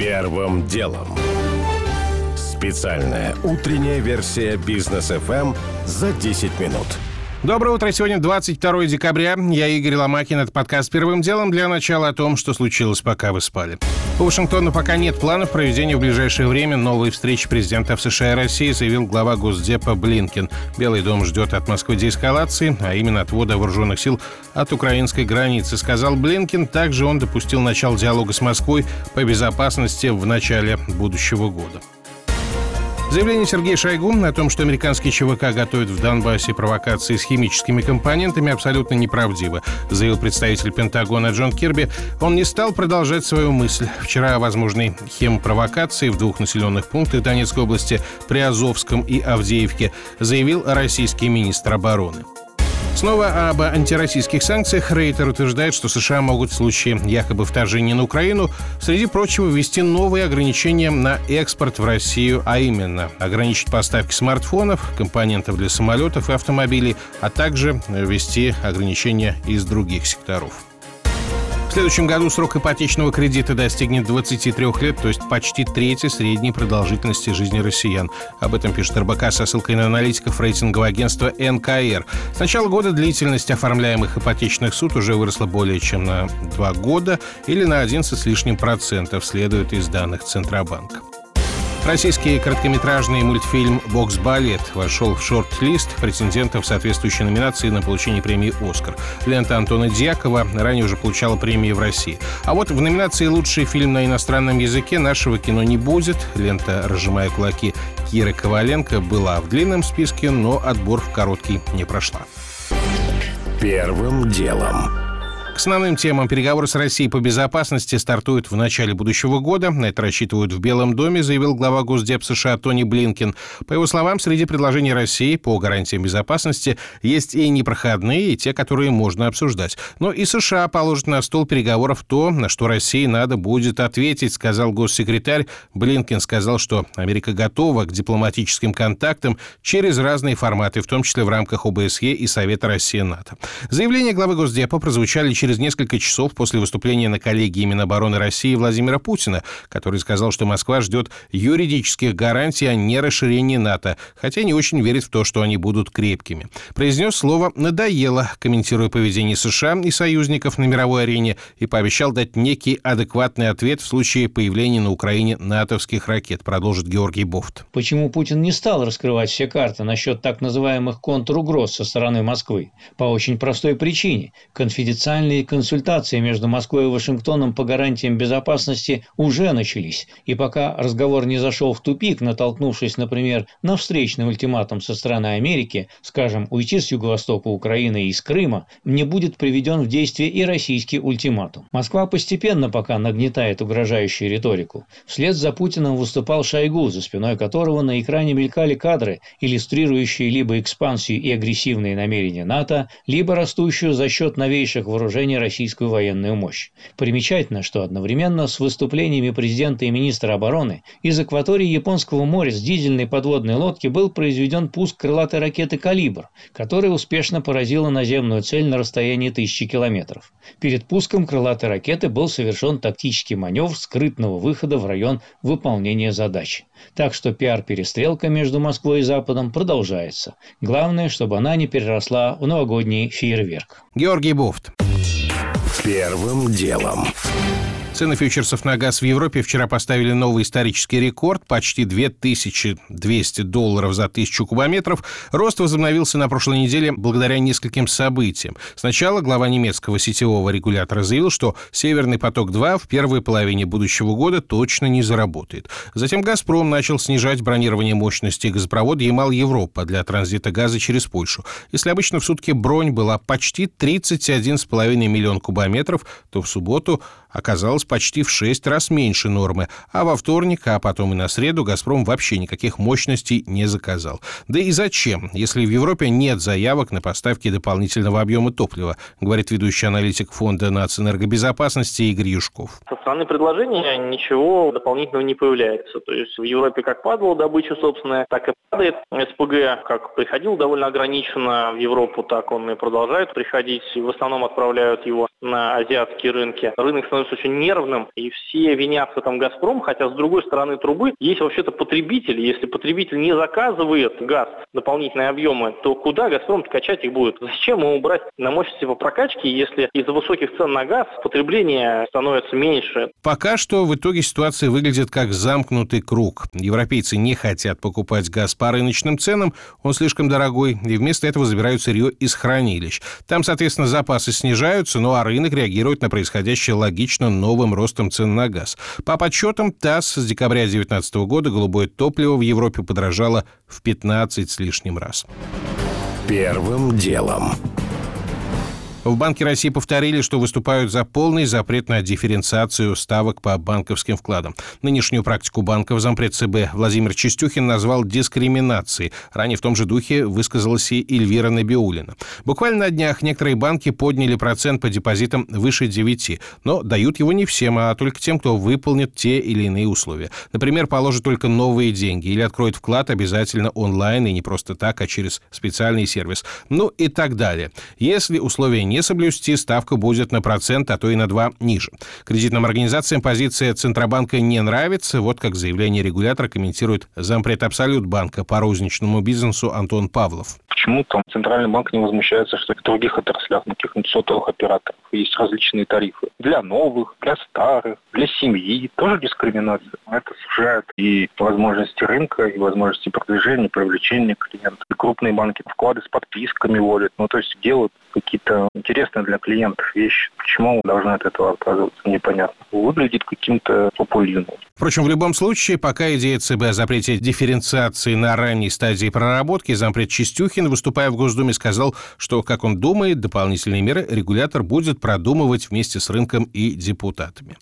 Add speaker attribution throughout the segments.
Speaker 1: Первым делом. Специальная утренняя версия бизнес FM за 10 минут.
Speaker 2: Доброе утро. Сегодня 22 декабря. Я Игорь Ломакин. Это подкаст «Первым делом» для начала о том, что случилось, пока вы спали. По Вашингтону пока нет планов проведения в ближайшее время новой встречи президентов США и России, заявил глава Госдепа Блинкен. Белый дом ждет от Москвы деэскалации, а именно отвода вооруженных сил от украинской границы, сказал Блинкен. Также он допустил начало диалога с Москвой по безопасности в начале будущего года. Заявление Сергея Шойгу о том, что американские ЧВК готовят в Донбассе провокации с химическими компонентами, абсолютно неправдиво, заявил представитель Пентагона Джон Кирби. Он не стал продолжать свою мысль. Вчера о возможной хемпровокации в двух населенных пунктах Донецкой области, Приазовском и Авдеевке, заявил российский министр обороны. Снова об антироссийских санкциях. Рейтер утверждает, что США могут в случае якобы вторжения на Украину, среди прочего, ввести новые ограничения на экспорт в Россию, а именно ограничить поставки смартфонов, компонентов для самолетов и автомобилей, а также ввести ограничения из других секторов. В следующем году срок ипотечного кредита достигнет 23 лет, то есть почти трети средней продолжительности жизни россиян. Об этом пишет РБК со ссылкой на аналитиков рейтингового агентства НКР. С начала года длительность оформляемых ипотечных суд уже выросла более чем на 2 года или на 11 с лишним процентов, следует из данных Центробанка. Российский короткометражный мультфильм «Бокс Балет» вошел в шорт-лист претендентов соответствующей номинации на получение премии «Оскар». Лента Антона Дьякова ранее уже получала премии в России. А вот в номинации «Лучший фильм на иностранном языке» нашего кино не будет. Лента «Разжимая кулаки» Киры Коваленко была в длинном списке, но отбор в короткий не прошла.
Speaker 1: Первым делом
Speaker 2: основным темам переговоры с Россией по безопасности стартуют в начале будущего года. На это рассчитывают в Белом доме, заявил глава Госдеп США Тони Блинкин. По его словам, среди предложений России по гарантиям безопасности есть и непроходные, и те, которые можно обсуждать. Но и США положат на стол переговоров то, на что России надо будет ответить, сказал госсекретарь. Блинкин сказал, что Америка готова к дипломатическим контактам через разные форматы, в том числе в рамках ОБСЕ и Совета России-НАТО. Заявления главы Госдепа прозвучали через через несколько часов после выступления на коллегии Минобороны России Владимира Путина, который сказал, что Москва ждет юридических гарантий о нерасширении НАТО, хотя не очень верит в то, что они будут крепкими. Произнес слово «надоело», комментируя поведение США и союзников на мировой арене, и пообещал дать некий адекватный ответ в случае появления на Украине натовских ракет, продолжит Георгий Бофт.
Speaker 3: Почему Путин не стал раскрывать все карты насчет так называемых контругроз со стороны Москвы? По очень простой причине. Конфиденциальные Длительные консультации между Москвой и Вашингтоном по гарантиям безопасности уже начались, и пока разговор не зашел в тупик, натолкнувшись, например, на встречный ультиматум со стороны Америки, скажем, уйти с юго-востока Украины и из Крыма, не будет приведен в действие и российский ультиматум. Москва постепенно пока нагнетает угрожающую риторику. Вслед за Путиным выступал Шойгу, за спиной которого на экране мелькали кадры, иллюстрирующие либо экспансию и агрессивные намерения НАТО, либо растущую за счет новейших вооружений вооружения российскую военную мощь. Примечательно, что одновременно с выступлениями президента и министра обороны из акватории Японского моря с дизельной подводной лодки был произведен пуск крылатой ракеты «Калибр», которая успешно поразила наземную цель на расстоянии тысячи километров. Перед пуском крылатой ракеты был совершен тактический маневр скрытного выхода в район выполнения задачи. Так что пиар-перестрелка между Москвой и Западом продолжается. Главное, чтобы она не переросла в новогодний фейерверк.
Speaker 2: Георгий Буфт.
Speaker 1: Первым делом.
Speaker 2: Цены фьючерсов на газ в Европе вчера поставили новый исторический рекорд – почти 2200 долларов за тысячу кубометров. Рост возобновился на прошлой неделе благодаря нескольким событиям. Сначала глава немецкого сетевого регулятора заявил, что «Северный поток-2» в первой половине будущего года точно не заработает. Затем «Газпром» начал снижать бронирование мощности газопровода «Ямал-Европа» для транзита газа через Польшу. Если обычно в сутки бронь была почти 31,5 миллион кубометров, то в субботу оказалось почти в 6 раз меньше нормы, а во вторник, а потом и на среду «Газпром» вообще никаких мощностей не заказал. Да и зачем, если в Европе нет заявок на поставки дополнительного объема топлива, говорит ведущий аналитик фонда нацэнергобезопасности Игорь Юшков.
Speaker 4: Со стороны предложения ничего дополнительного не появляется. То есть в Европе как падала добыча собственная, так и падает. СПГ как приходил довольно ограниченно в Европу, так он и продолжает приходить. В основном отправляют его на азиатские рынки. Рынок становится очень нервным, и все винятся там «Газпром», хотя с другой стороны трубы есть вообще-то потребитель. Если потребитель не заказывает газ, дополнительные объемы, то куда «Газпром» качать их будет? Зачем ему брать на мощности по прокачке, если из-за высоких цен на газ потребление становится меньше?
Speaker 2: Пока что в итоге ситуация выглядит как замкнутый круг. Европейцы не хотят покупать газ по рыночным ценам, он слишком дорогой, и вместо этого забирают сырье из хранилищ. Там, соответственно, запасы снижаются, ну а рынок реагирует на происходящее логично новым ростом цен на газ. По подсчетам ТАСС с декабря 2019 года голубое топливо в Европе подорожало в 15 с лишним раз.
Speaker 1: Первым делом.
Speaker 2: В Банке России повторили, что выступают за полный запрет на дифференциацию ставок по банковским вкладам. Нынешнюю практику банков зампред ЦБ Владимир Чистюхин назвал дискриминацией. Ранее в том же духе высказалась и Эльвира Набиулина. Буквально на днях некоторые банки подняли процент по депозитам выше 9, но дают его не всем, а только тем, кто выполнит те или иные условия. Например, положит только новые деньги или откроет вклад обязательно онлайн и не просто так, а через специальный сервис. Ну и так далее. Если условия не соблюсти, ставка будет на процент, а то и на два ниже. Кредитным организациям позиция Центробанка не нравится. Вот как заявление регулятора комментирует зампред Абсолют банка по розничному бизнесу Антон Павлов.
Speaker 5: Почему там Центральный банк не возмущается, что в других отраслях, на каких-нибудь сотовых операторах есть различные тарифы? Для новых, для старых, для семьи. Тоже дискриминация. Это сужает и возможности рынка, и возможности продвижения, привлечения клиентов. И крупные банки вклады с подписками вводят. Ну, то есть делают какие-то интересные для клиентов вещи. Почему должны от этого отказываться, непонятно. Выглядит каким-то популизмом.
Speaker 2: Впрочем, в любом случае, пока идея ЦБ о запрете дифференциации на ранней стадии проработки, зампред Чистюхин, выступая в Госдуме, сказал, что, как он думает, дополнительные меры регулятор будет продумывать вместе с рынком и депутатами.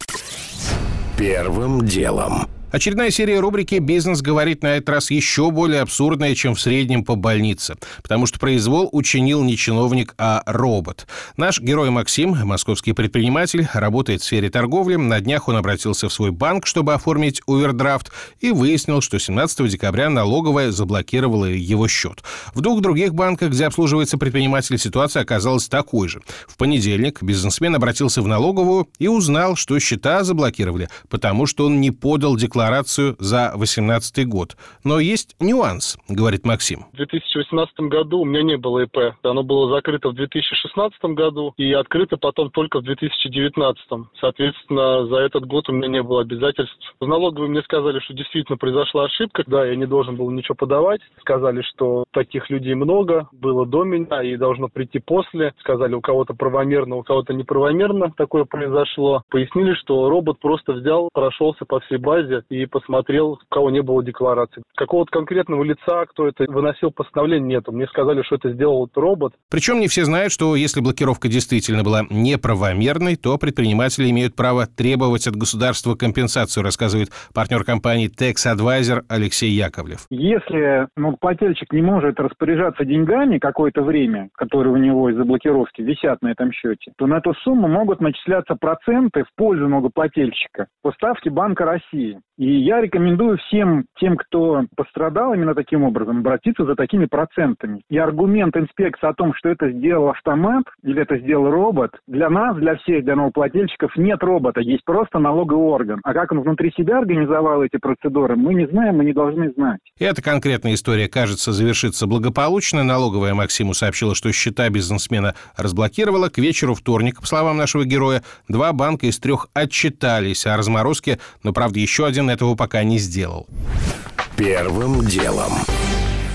Speaker 1: Первым делом.
Speaker 2: Очередная серия рубрики «Бизнес говорит» на этот раз еще более абсурдная, чем в среднем по больнице, потому что произвол учинил не чиновник, а робот. Наш герой Максим, московский предприниматель, работает в сфере торговли. На днях он обратился в свой банк, чтобы оформить овердрафт, и выяснил, что 17 декабря налоговая заблокировала его счет. В двух других банках, где обслуживается предприниматель, ситуация оказалась такой же. В понедельник бизнесмен обратился в налоговую и узнал, что счета заблокировали, потому что он не подал декларацию декларацию за 2018 год. Но есть нюанс, говорит Максим.
Speaker 6: В 2018 году у меня не было ИП. Оно было закрыто в 2016 году и открыто потом только в 2019. Соответственно, за этот год у меня не было обязательств. В налоговой мне сказали, что действительно произошла ошибка. Да, я не должен был ничего подавать. Сказали, что таких людей много, было до меня и должно прийти после. Сказали, у кого-то правомерно, у кого-то неправомерно такое произошло. Пояснили, что робот просто взял, прошелся по всей базе и посмотрел, у кого не было декларации. Какого-то конкретного лица, кто это выносил постановление, нету. Мне сказали, что это сделал робот.
Speaker 2: Причем не все знают, что если блокировка действительно была неправомерной, то предприниматели имеют право требовать от государства компенсацию, рассказывает партнер компании Tax Advisor Алексей Яковлев.
Speaker 7: Если налогоплательщик не может распоряжаться деньгами какое-то время, которые у него из-за блокировки висят на этом счете, то на эту сумму могут начисляться проценты в пользу налогоплательщика по ставке Банка России. И я рекомендую всем тем, кто пострадал именно таким образом, обратиться за такими процентами. И аргумент инспекции о том, что это сделал автомат или это сделал робот, для нас, для всех, для налогоплательщиков нет робота, есть просто налоговый орган. А как он внутри себя организовал эти процедуры, мы не знаем, мы не должны знать.
Speaker 2: Эта конкретная история, кажется, завершится благополучно. Налоговая Максиму сообщила, что счета бизнесмена разблокировала. К вечеру вторника, по словам нашего героя, два банка из трех отчитались о разморозке, но, правда, еще один этого пока не сделал.
Speaker 1: Первым делом.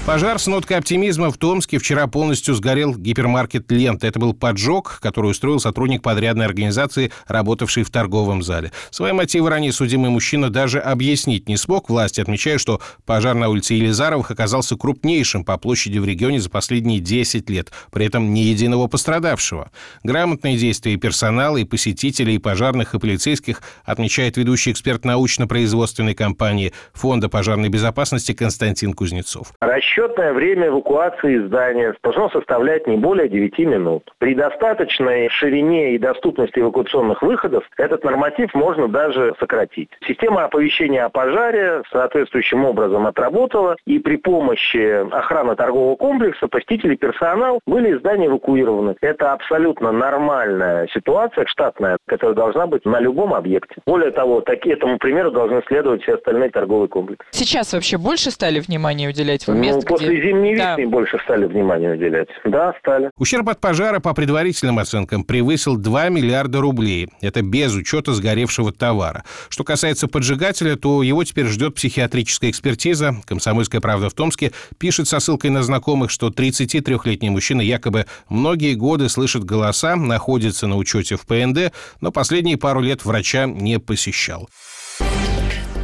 Speaker 2: Пожар с ноткой оптимизма в Томске вчера полностью сгорел гипермаркет «Лента». Это был поджог, который устроил сотрудник подрядной организации, работавший в торговом зале. Свои мотивы ранее судимый мужчина даже объяснить не смог. Власти отмечают, что пожар на улице Елизаровых оказался крупнейшим по площади в регионе за последние 10 лет. При этом ни единого пострадавшего. Грамотные действия и персонала, и посетителей, и пожарных, и полицейских отмечает ведущий эксперт научно-производственной компании Фонда пожарной безопасности Константин Кузнецов
Speaker 8: Расчетное время эвакуации из здания должно составлять не более 9 минут. При достаточной ширине и доступности эвакуационных выходов этот норматив можно даже сократить. Система оповещения о пожаре соответствующим образом отработала, и при помощи охраны торгового комплекса посетители персонал были из здания эвакуированы. Это абсолютно нормальная ситуация, штатная, которая должна быть на любом объекте. Более того, такие, этому примеру должны следовать все остальные торговые комплексы.
Speaker 9: Сейчас вообще больше стали внимания уделять в
Speaker 8: ну, после
Speaker 9: где...
Speaker 8: зимней весны да. больше стали внимания уделять. Да, стали.
Speaker 2: Ущерб от пожара, по предварительным оценкам, превысил 2 миллиарда рублей. Это без учета сгоревшего товара. Что касается поджигателя, то его теперь ждет психиатрическая экспертиза. «Комсомольская правда» в Томске пишет со ссылкой на знакомых, что 33-летний мужчина якобы многие годы слышит голоса, находится на учете в ПНД, но последние пару лет врача не посещал.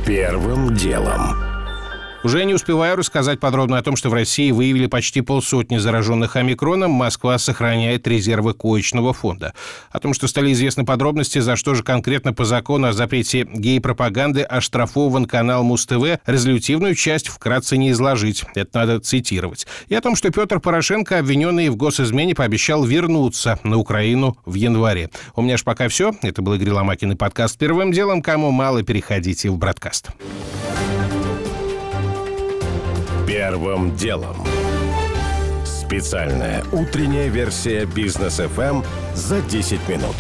Speaker 1: Первым делом.
Speaker 2: Уже не успеваю рассказать подробно о том, что в России выявили почти полсотни зараженных омикроном, Москва сохраняет резервы коечного фонда. О том, что стали известны подробности, за что же конкретно по закону о запрете гей-пропаганды оштрафован канал Муз-ТВ, резолютивную часть вкратце не изложить. Это надо цитировать. И о том, что Петр Порошенко, обвиненный в госизмене, пообещал вернуться на Украину в январе. У меня ж пока все. Это был Игорь Ломакин и подкаст «Первым делом». Кому мало, переходите в «Бродкаст».
Speaker 1: Первым делом. Специальная утренняя версия бизнес FM за 10 минут.